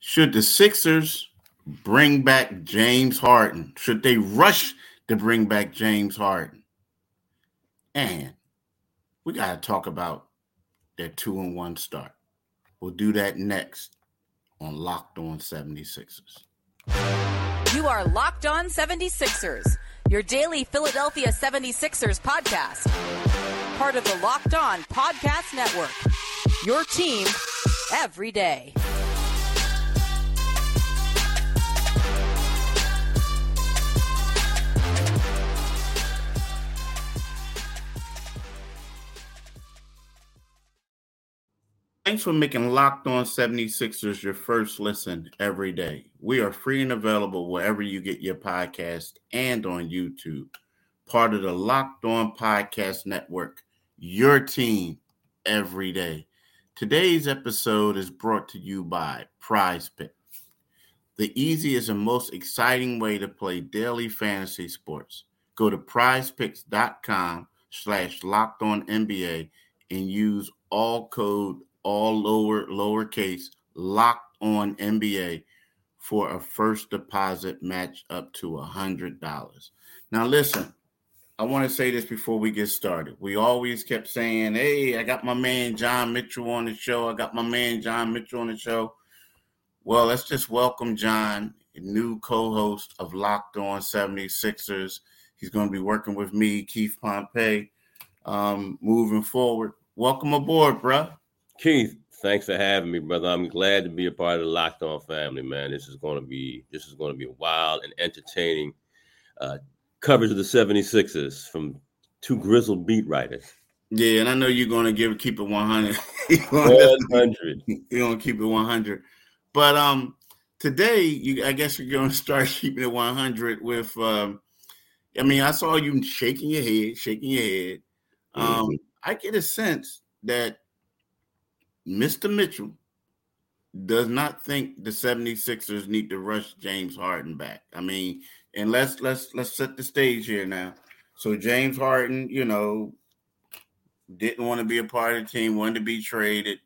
Should the Sixers bring back James Harden? Should they rush to bring back James Harden? And we got to talk about their two and one start. We'll do that next on Locked On 76ers. You are Locked On 76ers, your daily Philadelphia 76ers podcast. Part of the Locked On Podcast Network. Your team every day. Thanks for making Locked On 76ers your first listen every day. We are free and available wherever you get your podcast and on YouTube. Part of the Locked On Podcast Network, your team every day. Today's episode is brought to you by Prize Pick, the easiest and most exciting way to play daily fantasy sports. Go to prizepicks.com slash locked on NBA and use all code all lower lowercase locked on NBA for a first deposit match up to a hundred dollars. Now listen, I want to say this before we get started. We always kept saying, "Hey, I got my man John Mitchell on the show. I got my man John Mitchell on the show." Well, let's just welcome John, new co-host of Locked On 76ers. He's going to be working with me, Keith Pompey, um, moving forward. Welcome aboard, bruh. Keith, thanks for having me, brother. I'm glad to be a part of the Locked On family, man. This is going to be this is going to be wild and entertaining uh, coverage of the 76ers from two grizzled beat writers. Yeah, and I know you're going to give keep it 100. 100. You're going to keep it 100. But um today, you I guess you're going to start keeping it 100 with um I mean, I saw you shaking your head, shaking your head. Um mm-hmm. I get a sense that Mr. Mitchell does not think the 76ers need to rush James Harden back. I mean, and let's let's let's set the stage here now. So James Harden, you know, didn't want to be a part of the team, wanted to be traded.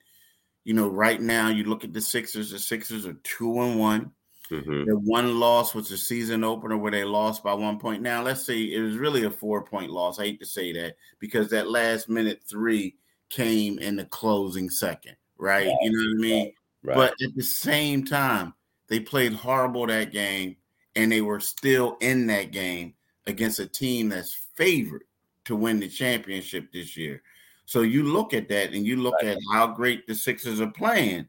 You know, right now you look at the Sixers, the Sixers are two and one. Mm-hmm. Their one loss was the season opener where they lost by one point. Now, let's see, it was really a four point loss. I hate to say that because that last minute three came in the closing second, right? right. You know what I mean? Right. But at the same time, they played horrible that game and they were still in that game against a team that's favored to win the championship this year. So you look at that and you look right. at how great the Sixers are playing.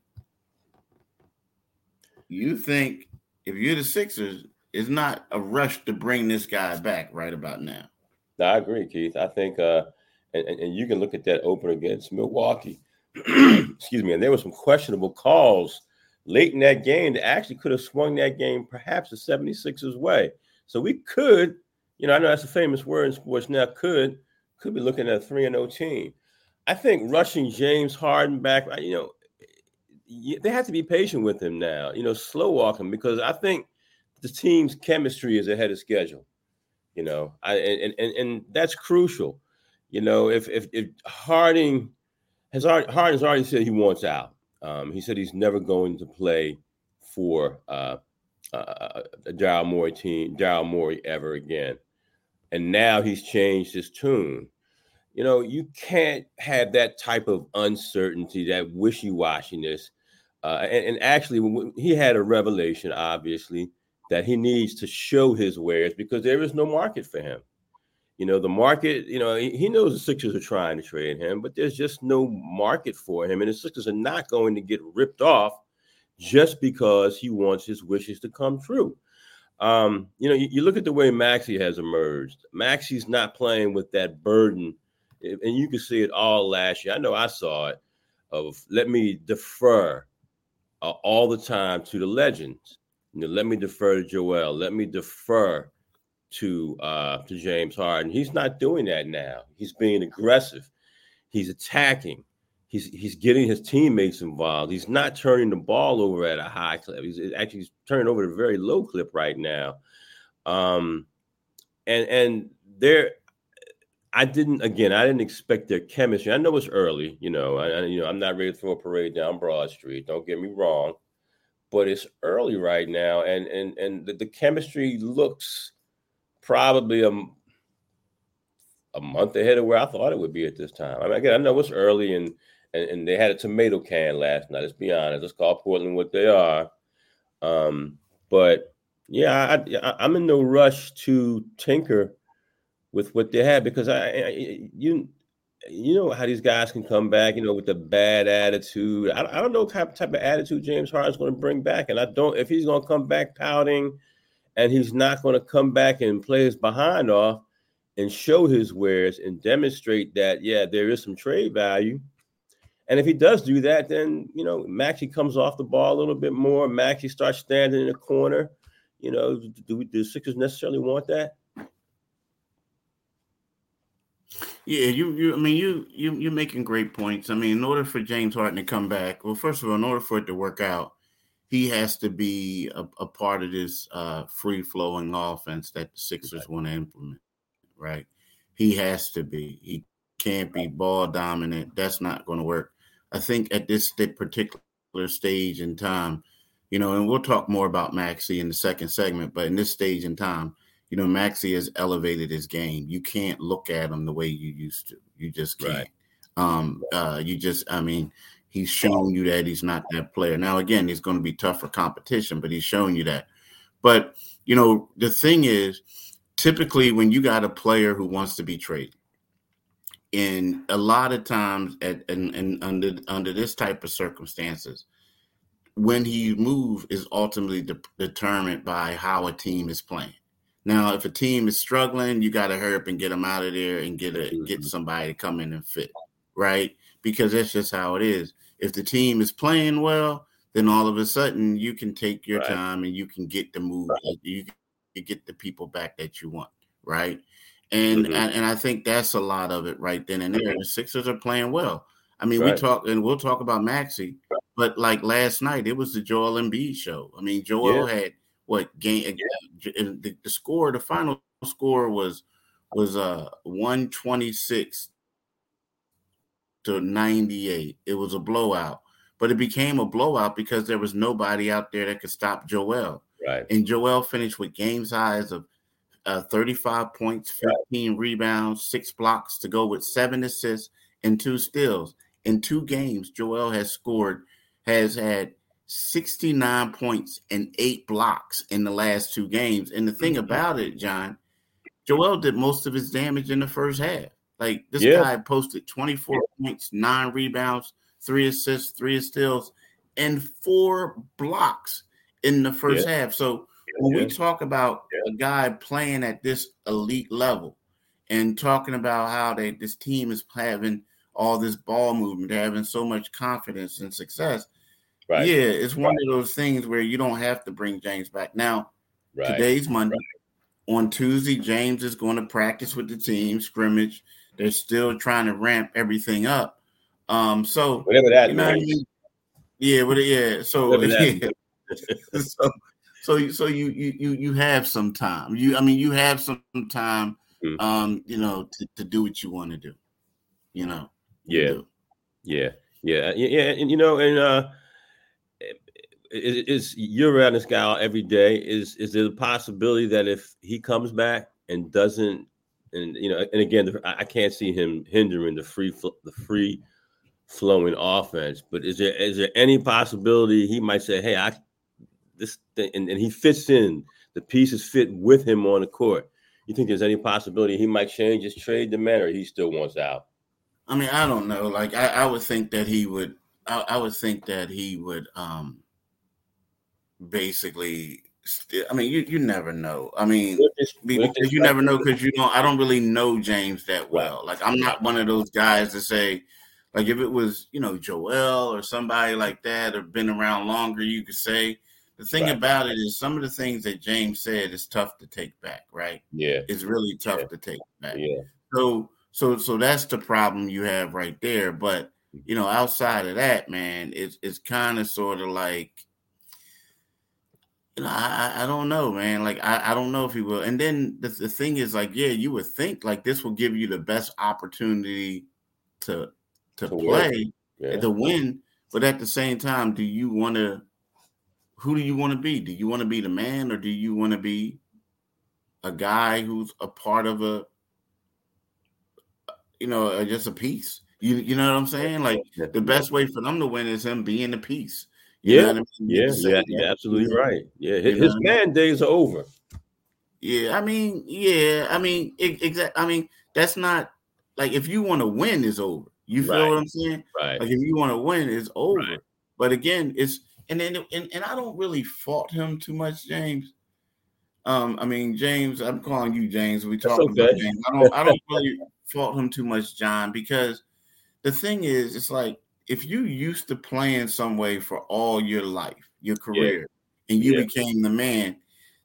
You think if you're the Sixers, it's not a rush to bring this guy back right about now. I agree, Keith. I think uh and, and you can look at that open against Milwaukee. Excuse me. And there were some questionable calls late in that game that actually could have swung that game perhaps the 76ers way. So we could, you know, I know that's a famous word in sports now, could could be looking at a 3 and 0 team. I think rushing James Harden back, you know, they have to be patient with him now, you know, slow walk him because I think the team's chemistry is ahead of schedule. You know, I and and, and that's crucial. You know, if if, if Harding has already, Harden's already said he wants out. Um, he said he's never going to play for uh, uh, uh a Daryl Morey team, Daryl Morey ever again. And now he's changed his tune. You know, you can't have that type of uncertainty, that wishy washiness. Uh, and, and, actually, he had a revelation, obviously, that he needs to show his wares because there is no market for him. You know, the market, you know, he knows the Sixers are trying to trade him, but there's just no market for him. And the Sixers are not going to get ripped off just because he wants his wishes to come true. Um, you know, you, you look at the way Maxey has emerged. Maxey's not playing with that burden, and you can see it all last year. I know I saw it of let me defer uh, all the time to the legends. You know, let me defer to Joel. Let me defer to uh, to James Harden. He's not doing that now. He's being aggressive. He's attacking. He's he's getting his teammates involved. He's not turning the ball over at a high clip. He's actually he's turning over at a very low clip right now. Um, and and there, I didn't again. I didn't expect their chemistry. I know it's early. You know, I, you know I'm not ready to throw a parade down Broad Street. Don't get me wrong, but it's early right now, and and and the, the chemistry looks probably a a month ahead of where I thought it would be at this time. I mean, again, I know it's early, and and, and they had a tomato can last night. Let's be honest. Let's call Portland what they are. Um, but yeah, I, am in no rush to tinker with what they have because I, I, you you know how these guys can come back, you know, with a bad attitude. I, I don't know what type, type of attitude James Harden's going to bring back, and I don't if he's going to come back pouting, and he's not going to come back and play his behind off and show his wares and demonstrate that yeah, there is some trade value. And if he does do that, then you know Maxey comes off the ball a little bit more. Maxey starts standing in the corner. You know, do, do the Sixers necessarily want that? Yeah, you you I mean you you you're making great points. I mean, in order for James Harden to come back, well, first of all, in order for it to work out, he has to be a, a part of this uh, free flowing offense that the Sixers want to implement, right? He has to be. He can't be ball dominant. That's not going to work. I think at this particular stage in time, you know, and we'll talk more about Maxey in the second segment, but in this stage in time, you know, Maxey has elevated his game. You can't look at him the way you used to. You just can't. Right. Um, uh, you just, I mean, he's shown you that he's not that player. Now, again, he's going to be tough for competition, but he's showing you that. But you know, the thing is, typically when you got a player who wants to be traded, and a lot of times, at and, and under under this type of circumstances, when he move is ultimately de- determined by how a team is playing. Now, if a team is struggling, you got to hurry up and get them out of there and get a get mm-hmm. somebody to come in and fit, right? Because that's just how it is. If the team is playing well, then all of a sudden you can take your right. time and you can get the move, right. you can get the people back that you want, right? And, mm-hmm. and I think that's a lot of it right then and there. The Sixers are playing well. I mean, right. we talk and we'll talk about Maxey, but like last night, it was the Joel Embiid show. I mean, Joel yeah. had what game the, the score the final score was was uh 126 to 98 it was a blowout but it became a blowout because there was nobody out there that could stop joel right and joel finished with game size of uh, 35 points 15 right. rebounds six blocks to go with seven assists and two steals in two games joel has scored has had 69 points and eight blocks in the last two games. And the thing mm-hmm. about it, John, Joel did most of his damage in the first half. Like this yeah. guy posted 24 points, nine rebounds, three assists, three steals, and four blocks in the first yeah. half. So when yeah. we talk about a guy playing at this elite level and talking about how they this team is having all this ball movement, they're having so much confidence and success – Right. Yeah, it's one right. of those things where you don't have to bring James back. Now, right. today's Monday. On Tuesday, James is going to practice with the team, scrimmage. They're still trying to ramp everything up. Um, so whatever that you know means. I mean? Yeah, but yeah. So yeah. so so so you you you you have some time. You I mean you have some time mm-hmm. um, you know, to, to do what you want to do. You know. Yeah. yeah. Yeah. Yeah. And you know, and uh is, you're around this guy every day. Is is there a possibility that if he comes back and doesn't, and you know, and again, I can't see him hindering the free the free flowing offense. But is there is there any possibility he might say, "Hey, I this," thing, and, and he fits in. The pieces fit with him on the court. You think there's any possibility he might change his trade demand, or he still wants out? I mean, I don't know. Like, I, I would think that he would. I, I would think that he would. um basically I mean, you, you never know. I mean, because you never know because you don't. I don't really know James that well. Like I'm not one of those guys to say, like if it was you know Joel or somebody like that or been around longer, you could say. The thing right. about it is some of the things that James said is tough to take back. Right? Yeah, it's really tough yeah. to take back. Yeah. So so so that's the problem you have right there. But you know, outside of that, man, it's it's kind of sort of like you know, I, I don't know, man. Like, I, I don't know if he will. And then the, the thing is, like, yeah, you would think like this will give you the best opportunity to to, to play, yeah. to win. But at the same time, do you want to? who do you want to be? Do you want to be the man or do you want to be a guy who's a part of a you know, uh, just a piece? You you know what I'm saying? Like the best way for them to win is him being a piece. You yeah, I mean? yeah, yeah, you're absolutely right. Yeah, his, his man days are over. Yeah, I mean, yeah, I mean, exactly. I mean, that's not like if you want to win, is over. You feel right. what I'm saying? Right. Like if you want to win, it's over. Right. But again, it's and then and, and I don't really fault him too much, James. Um, I mean, James, I'm calling you James. We talking okay. about James. I don't I don't really fault him too much, John, because the thing is, it's like if you used to playing some way for all your life, your career, yeah. and you yeah. became the man,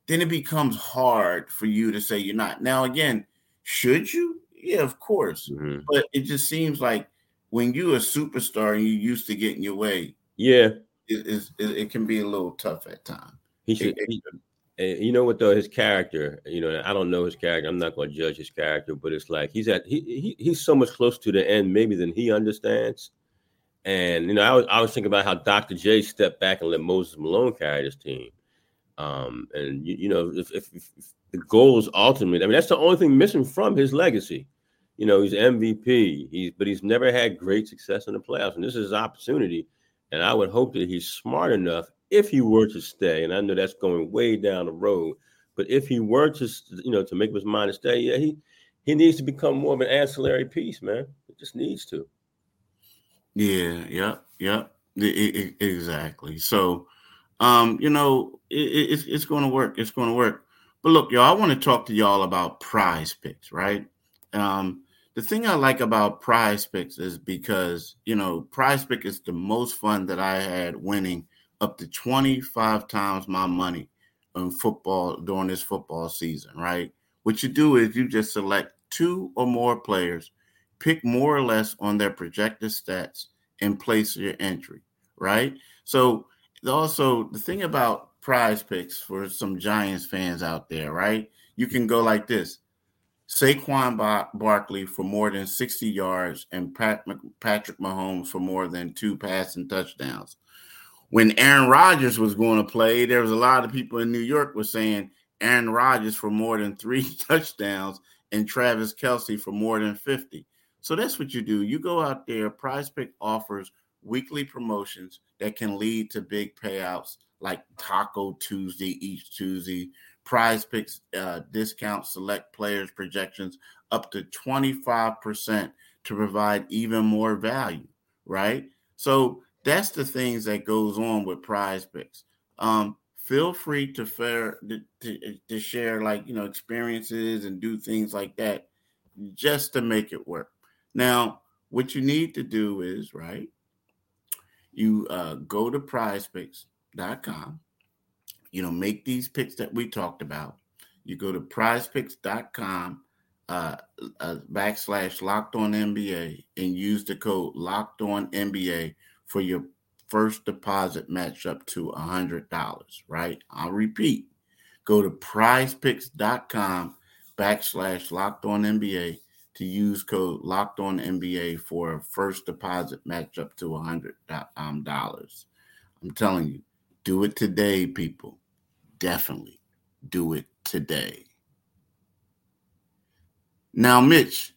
then it becomes hard for you to say you're not. Now, again, should you? Yeah, of course. Mm-hmm. But it just seems like when you're a superstar and you used to getting your way, yeah, it, it, it can be a little tough at times. He should. It, he, you know what though, his character. You know, I don't know his character. I'm not going to judge his character, but it's like he's at he, he he's so much closer to the end maybe than he understands. And you know, I was I was thinking about how Dr. J stepped back and let Moses Malone carry this team. Um, and you, you know, if, if, if, the goal is ultimately, I mean, that's the only thing missing from his legacy. You know, he's MVP. He's but he's never had great success in the playoffs, and this is his opportunity. And I would hope that he's smart enough if he were to stay. And I know that's going way down the road, but if he were to, you know, to make up his mind to stay, yeah, he he needs to become more of an ancillary piece, man. It just needs to. Yeah, yeah, yeah, exactly. So, um, you know, it, it's it's going to work. It's going to work. But look, y'all, I want to talk to y'all about Prize Picks, right? Um, the thing I like about Prize Picks is because you know Prize Pick is the most fun that I had winning up to twenty five times my money in football during this football season, right? What you do is you just select two or more players pick more or less on their projected stats and place your entry, right? So also the thing about prize picks for some Giants fans out there, right? You can go like this. Saquon Bar- Barkley for more than 60 yards and Pat- Patrick Mahomes for more than two passing touchdowns. When Aaron Rodgers was going to play, there was a lot of people in New York were saying Aaron Rodgers for more than three touchdowns and Travis Kelce for more than 50. So that's what you do. You go out there, Prize Pick offers weekly promotions that can lead to big payouts like Taco Tuesday each Tuesday. Prize Picks uh, discount select players projections up to 25% to provide even more value, right? So that's the things that goes on with Prize Picks. Um, feel free to fair to, to share like you know experiences and do things like that just to make it work now, what you need to do is, right, you uh, go to prizepicks.com, you know, make these picks that we talked about. You go to prizepicks.com uh, uh, backslash locked on NBA and use the code locked on NBA for your first deposit match up to a hundred dollars, right? I'll repeat. Go to prizepicks.com backslash locked on NBA to use code locked on NBA for a first deposit match up to a hundred um, dollars. I'm telling you, do it today, people. Definitely do it today. Now, Mitch,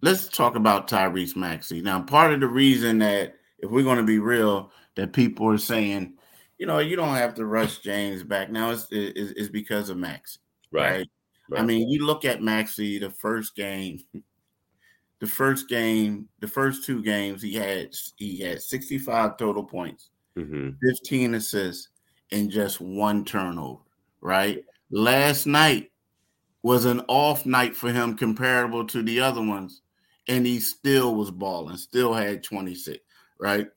let's talk about Tyrese Maxey. Now, part of the reason that if we're going to be real, that people are saying, you know, you don't have to rush James back now is because of Maxey, right? right? right? I mean, you look at Maxey, the first game, the first game, the first two games, he had he had 65 total points, mm-hmm. 15 assists, and just one turnover. Right. Last night was an off night for him comparable to the other ones, and he still was balling, still had 26. Right.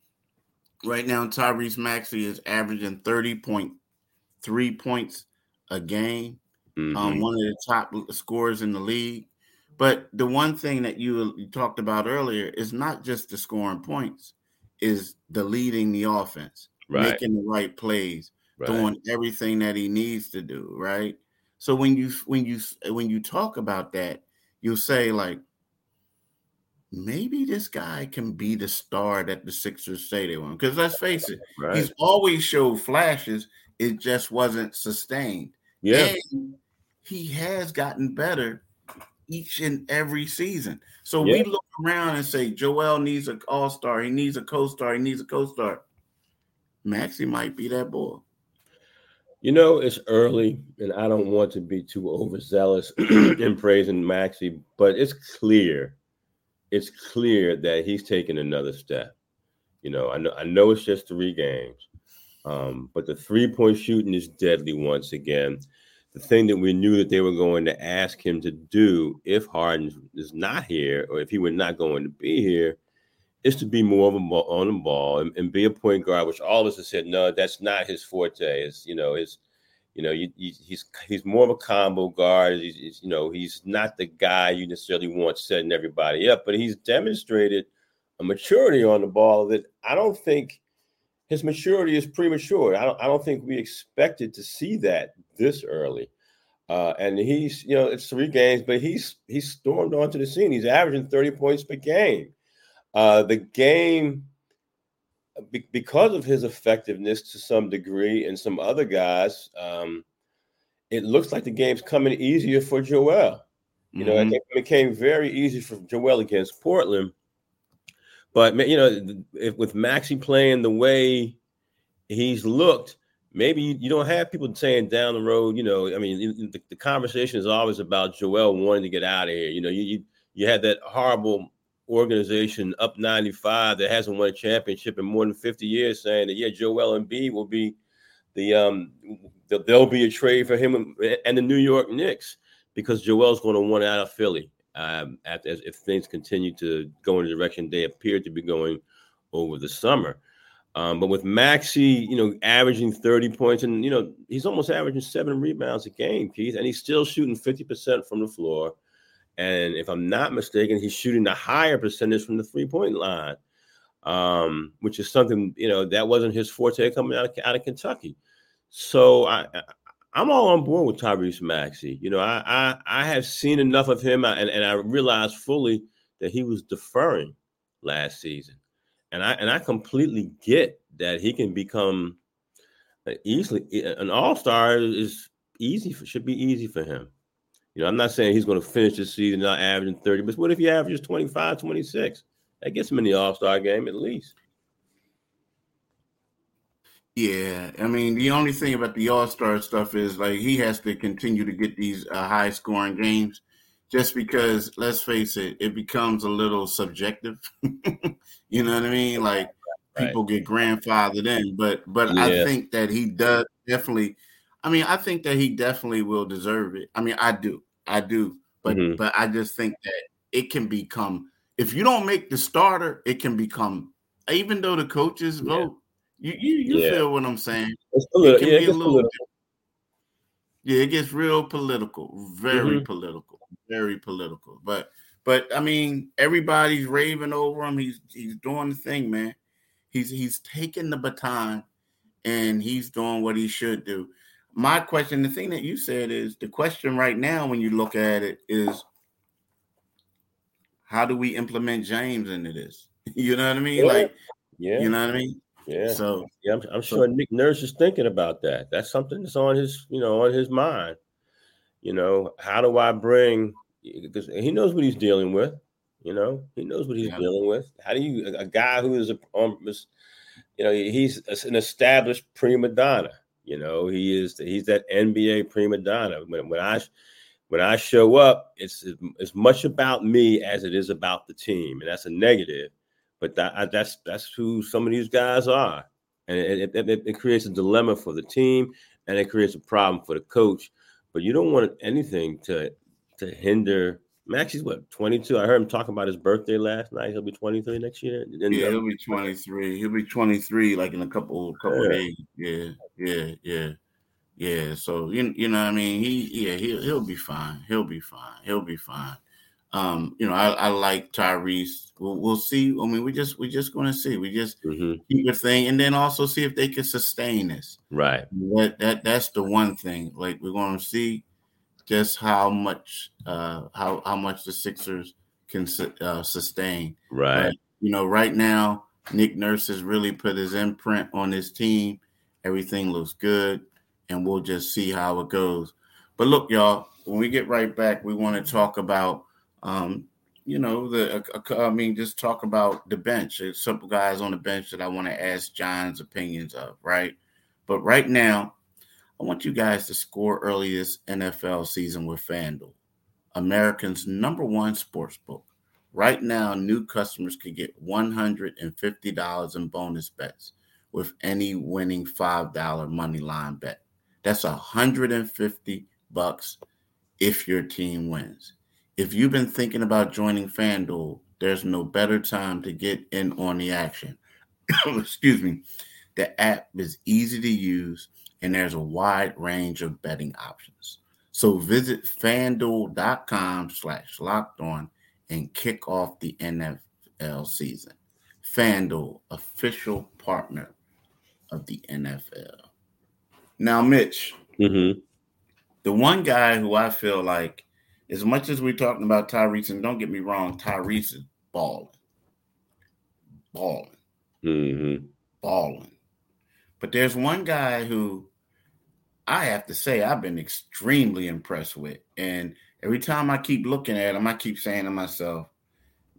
Right now, Tyrese Maxey is averaging 30.3 points a game. Um, mm-hmm. Um, one of the top scorers in the league. But the one thing that you, you talked about earlier is not just the scoring points, is the leading the offense, right. making the right plays, right. doing everything that he needs to do, right? So when you when you when you talk about that, you'll say like maybe this guy can be the star that the Sixers say they want. Because let's face it, right. he's always showed flashes. it just wasn't sustained. Yeah. And he has gotten better each and every season. So Yeah. we look around and say Joel needs an all-star, he needs a co-star, he needs a co-star. Maxey might be that boy. You know, it's early, and I don't want to be too overzealous in praising Maxey, but it's clear, it's clear that he's taking another step. You know, I know, I know it's just three games, um, but the three-point shooting is deadly once again. The thing that we knew that they were going to ask him to do if Harden is not here, or if he were not going to be here, is to be more of a ball, on the ball and, and be a point guard, which all of us have said, no, that's not his forte. It's you know, his, you know, you, you, he's he's more of a combo guard. He's, he's, you know, he's not the guy you necessarily want setting everybody up, but he's demonstrated a maturity on the ball that I don't think his maturity is premature. I don't I don't think we expected to see that this early. Uh, and he's, you know, it's three games, but he's he's stormed onto the scene. He's averaging 30 points per game. Uh, the game, be- because of his effectiveness to some degree, and some other guys, um, it looks like the game's coming easier for Joel. You know, I Mhm. think it became very easy for Joel against Portland. But you know, if with Maxey playing the way he's looked, maybe you, you don't have people saying down the road. You know, I mean, the, the conversation is always about Joel wanting to get out of here. You know, you you, you had that horrible organization up 95 that hasn't won a championship in more than 50 years saying that yeah joel Embiid will be the um th- there'll be a trade for him and- and the new york knicks because joel's going to want out of philly um at, as, if things continue to go in the direction they appear to be going over the summer um, but with Maxey, you know, averaging 30 points and, you know, he's almost averaging seven rebounds a game, Keith, and he's still shooting 50% from the floor. And if I'm not mistaken, he's shooting a higher percentage from the three point line, um, which is something you know that wasn't his forte coming out of, out of Kentucky. So I, I I'm all on board with Tyrese Maxey. You know, I I, I have seen enough of him, and, and I realized fully that he was deferring last season, and I and I completely get that he can become uh, easily an all star is easy for, should be easy for him. You know, I'm not saying he's going to finish the season not averaging 30, but what if he averages 25, 26? That gets him in the All Star game at least. Yeah, I mean, the only thing about the All Star stuff is like he has to continue to get these uh, high scoring games, just because let's face it, it becomes a little subjective. you know what I mean? Like Right. people get grandfathered in, but but Yeah. I think that he does definitely. I mean, I think that he definitely will deserve it. I mean, I do, I do, but Mhm. but I just think that it can become if you don't make the starter, it can become even though the coaches Yeah. You you, you Yeah. feel what I'm saying? It's a little, can yeah, it gets little little- Yeah, it gets real political, very Mhm. political, very political. But but I mean, everybody's raving over him. He's he's doing the thing, man. He's he's taking the baton and he's doing what he should do. My question, the thing that you said is the question right now when you look at it is how do we implement James into this? You know what I mean? Yeah. Like, yeah, you know what I mean? Yeah. So Yeah, I'm, I'm sure Nick Nurse is thinking about that. That's something that's on his, you know, on his mind. You know, how do I bring? Because he knows what he's dealing with. You know, he knows what he's Yeah. dealing with. How do you, a, guy who is a, um, is, you know, he's an established prima donna. You know, he is. He's that NBA prima donna. When when I when I show up, it's as much about me as it is about the team, and that's a negative. But that I- that's that's who some of these guys are, and it, it, it, it creates a dilemma for the team, and it creates a problem for the coach. But you don't want anything to to hinder. Maxey's what twenty two. I heard him talking about his birthday last night. He'll be twenty three next year. And, Yeah, he'll be 23. He'll be 23 like in a couple couple Yeah. days. Yeah, yeah, yeah. Yeah. So you you know what I mean he yeah, he'll he'll be fine. He'll be fine. He'll be fine. Um, you know, I, I like Tyrese. We'll, we'll see. I mean, we just we're just gonna see. We just mhm, keep a thing and then also see if they can sustain this. Right. That that that's the one thing. Like we're gonna see just how much uh how how much the Sixers can uh, sustain. Right. But, you know, right now, Nick Nurse has really put his imprint on his team. Everything looks good. and we'll just see how it goes. But look, y'all, when we get right back, we want to talk about, um, you know, the I mean, just talk about the bench. There's some guys on the bench that I want to ask John's opinions of, right? But right now, I want you guys to score this NFL season with FanDuel, Americans' number one sports book. Right now, new customers could get $150 in bonus bets with any winning $5 money line bet. That's 150 bucks if your team wins. If you've been thinking about joining FanDuel, there's no better time to get in on the action. Excuse me. The app is easy to use and there's a wide range of betting options. So visit fanduel.com slash locked on and kick off the NFL season. FanDuel, official partner of the NFL. Now, Mitch, Mm-hmm. the one guy who I feel like, as much as we're talking about Tyrese, and don't get me wrong, Tyrese is balling, balling, Mm-hmm. balling. But there's one guy who I have to say I've been extremely impressed with. And every time I keep looking at him, I keep saying to myself,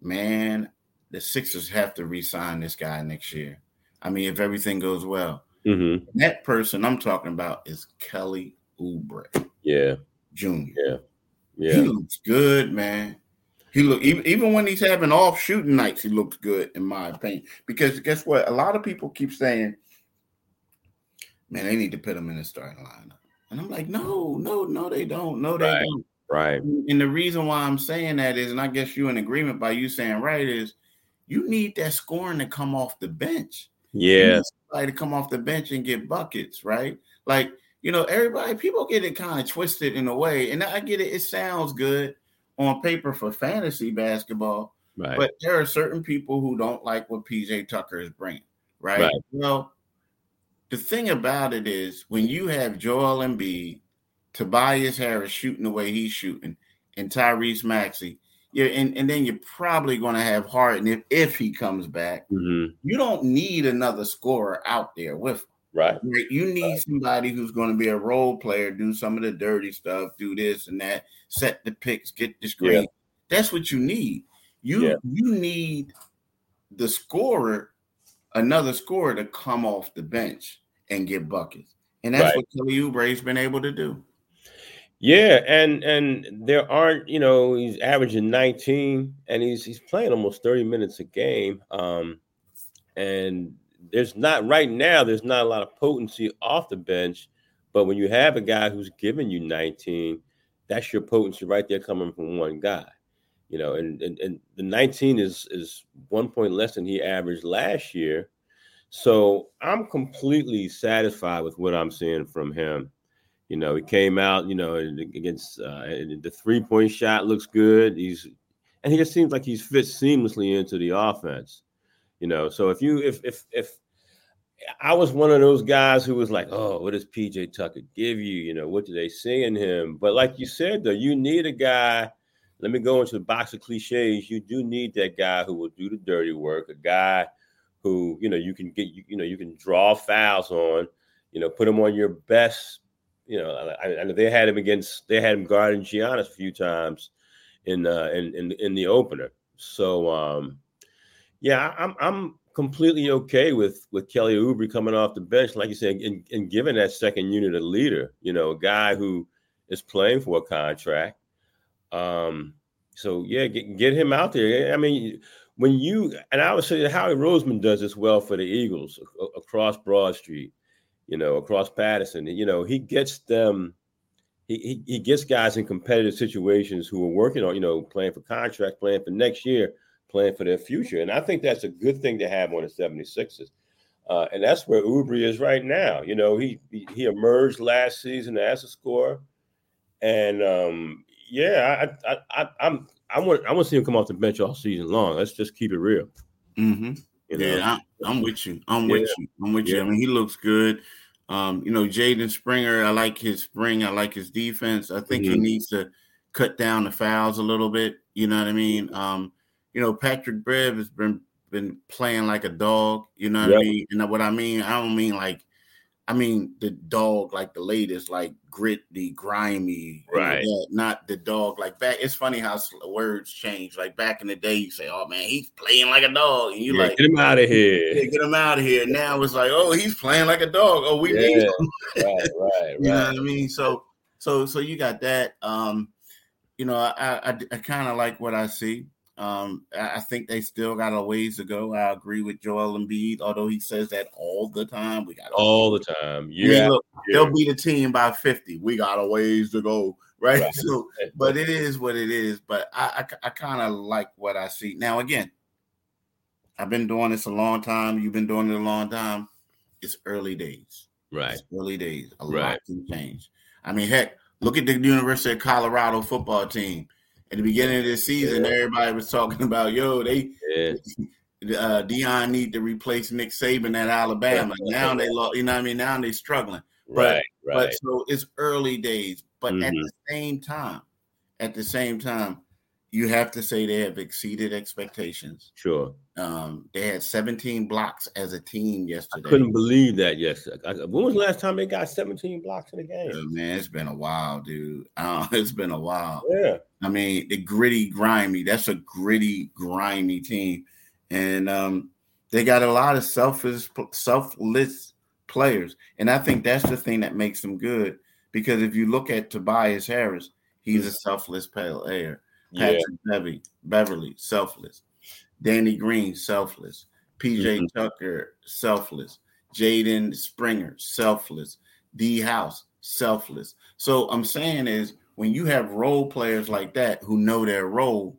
man, the Sixers have to re-sign this guy next year. I mean, if everything goes well. Mm-hmm. That person I'm talking about is Kelly Oubre Yeah. Jr. Yeah. He looks good, man. He look even, even when he's having off shooting nights, he looks good in my opinion. Because guess what? A lot of people keep saying, "Man, they need to put him in the starting lineup," and I'm like, "No, no, no, they don't. No, they Right. don't." Right. And the reason why I'm saying that is, and I guess you in agreement by you saying right is, you need that scoring to come off the bench. Yeah. need somebody to come off the bench and get buckets, right? Like, you know, everybody, people get it kind of twisted in a way. And I get it, it sounds good on paper for fantasy basketball, Right. but there are certain people who don't like what PJ Tucker is bringing, right? Right. Well, the thing about it is when you have Joel Embiid, Tobias Harris shooting the way he's shooting, and Tyrese Maxey, yeah, and, and then you're probably going to have Harden if, if he comes back mm-hmm. you don't need another scorer out there with him. Right. Right? You need somebody who's going to be a role player, do some of the dirty stuff, do this and that, set the picks, get the screen. Yeah. That's what you need. You Yeah. you need the scorer, another scorer to come off the bench and get buckets. And that's Right. what Kelly Oubre's been able to do. Yeah, and and there aren't, you know, he's averaging 19 and he's he's playing almost 30 minutes a game. Um, and there's not right now, there's not a lot of potency off the bench, but when you have a guy who's giving you 19, that's your potency right there coming from one guy. You know, and and, and the 19 is is one point less than he averaged last year. So I'm completely satisfied with what I'm seeing from him. You know, he came out, you know, against uh, the three point shot looks good. He's and he just seems like he's fit seamlessly into the offense. You know, so if you if if if I was one of those guys who was like, oh, what does PJ Tucker give you? You know, what do they see in him? But like you said, though, you need a guy. Let me go into the box of cliches. You do need that guy who will do the dirty work, a guy who you know you can get you, you know you can draw fouls on, you know, put him on your best you know, I, I know they had him against they had him guarding Giannis a few times in uh in in, in the opener. So um yeah, I'm I'm completely okay with with Kelly Oubre coming off the bench, like you said, and, and giving that second unit a leader, you know, a guy who is playing for a contract. Um, so yeah, get, get him out there. I mean, when you and I would say Howie Roseman does this well for the Eagles across Broad Street you know, across Pattison. You know, he gets them, he, he, he gets guys in competitive situations who are working on, you know, playing for contract, playing for next year, playing for their future. And I think that's a good thing to have on the 76ers. Uh, and that's where Oubre is right now. You know, he he emerged last season as a scorer. And um, yeah, I, I, I, I'm I want I want to see him come off the bench all season long. Let's just keep it real. Mm-hmm. You know? Yeah, I, I'm with you. I'm with you. I'm with you. I mean, he looks good. Um, you know, Jaden Springer, I like his spring. I like his defense. I think he Mhm. needs to cut down the fouls a little bit. You know what I mean? Um, you know, Patrick Bev has been been playing like a dog. You know what I mean? And what I mean, I don't mean like I mean the dog like the latest, like gritty, grimy, Right. that, not the dog like back. It's funny how words change. Like back in the day, you say, "Oh man, he's playing like a dog," and you Yeah, like, get him out of "Yeah, here. get him out of here. Now it's like, "Oh, he's playing like a dog." Oh, we need Yeah, him. right, right, You know what I mean? So, so, so you got that. Um, you know, I, I, I kind of like what I see. Um, I, think they still got a ways to go. I agree with Joel Embiid, although he says that all the time. We got All the time. Yeah. look, they'll beat the team by fifty. We got a ways to go, right? Right. So, but it is what it is. But I, I, I kind of like what I see now. Again, I've been doing this a long time. You've been doing it a long time. It's early days. Right. It's early days. A Right. lot can change. I mean, heck, look at the University of Colorado football team. At the beginning of this season, Yeah. everybody was talking about, yo, they Yeah. uh, Deion need to replace Nick Saban at Alabama. now they lost, you know what I mean? Now they're struggling. But- Right. Right. But so it's early days. But at Mhm. the same time, at the same time, you have to say they have exceeded expectations. Sure. Um, they had 17 blocks as a team yesterday. I couldn't believe that yesterday. When was the last time they got 17 blocks in a game? Uh, man, it's been a while, dude. Uh, it's been a while. Yeah. I mean, the gritty, grimy. That's a gritty, grimy team, and um, they got a lot of selfish, selfless players, and I think that's the thing that makes them good. Because if you look at Tobias Harris, he's a selfless player. Yeah. Patrick Beverley, Beverley, selfless. Danny Green, selfless. PJ Mhm. Tucker, selfless. Jaden Springer, selfless. D House, selfless. So I'm saying is when you have role players like that who know their role,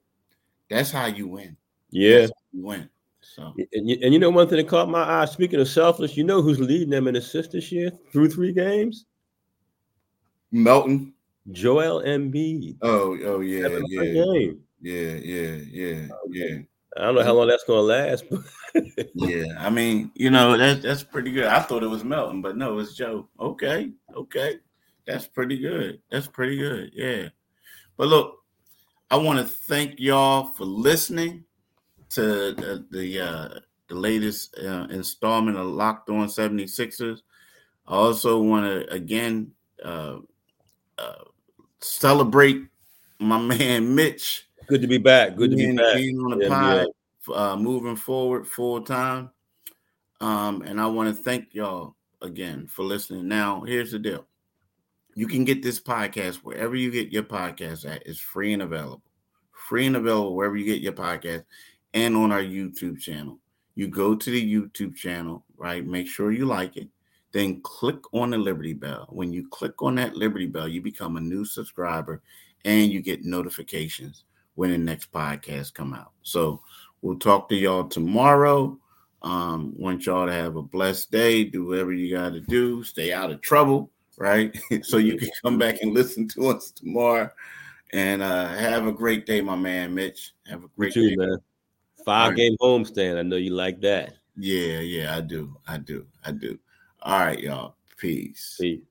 that's how you win. Yeah. You win. So And you, and you know one thing that caught my eye. Speaking of selfless, you know who's leading them in assists this year through three games? Melton. Joel Embiid. Oh, oh yeah, Seven per yeah, yeah, yeah, yeah, yeah. I don't know how long that's gonna last, Yeah, I mean, you know, that's that's pretty good. I thought it was Melton, but no, it's Joe. Okay, okay, that's pretty good. That's pretty good. Yeah, but look, I want to thank y'all for listening to the the, uh, the latest uh, installment of Locked On 76ers. I also want to again uh, uh, celebrate my man Mitch good to be back. Good to be back. being on the Yeah, pod, uh, moving forward full time. Um, and I want to thank y'all again for listening. Now, here's the deal: you can get this podcast wherever you get your podcast at. It's free and available, free and available wherever you get your podcast, and on our YouTube channel. You go to the YouTube channel, right? Make sure you like it. Then click on the Liberty Bell. When you click on that Liberty Bell, you become a new subscriber and you get notifications when the next podcast come out. So we'll talk to y'all tomorrow. Um, want y'all to have a blessed day. Do whatever you got to do. Stay out of trouble, right? so you can come back and listen to us tomorrow. And uh, have a great day, my man Mitch. Have a You great too, day. man. Five game homestand. I know you like that. Yeah, yeah, I do. I do. I do. All right, y'all. Peace. See.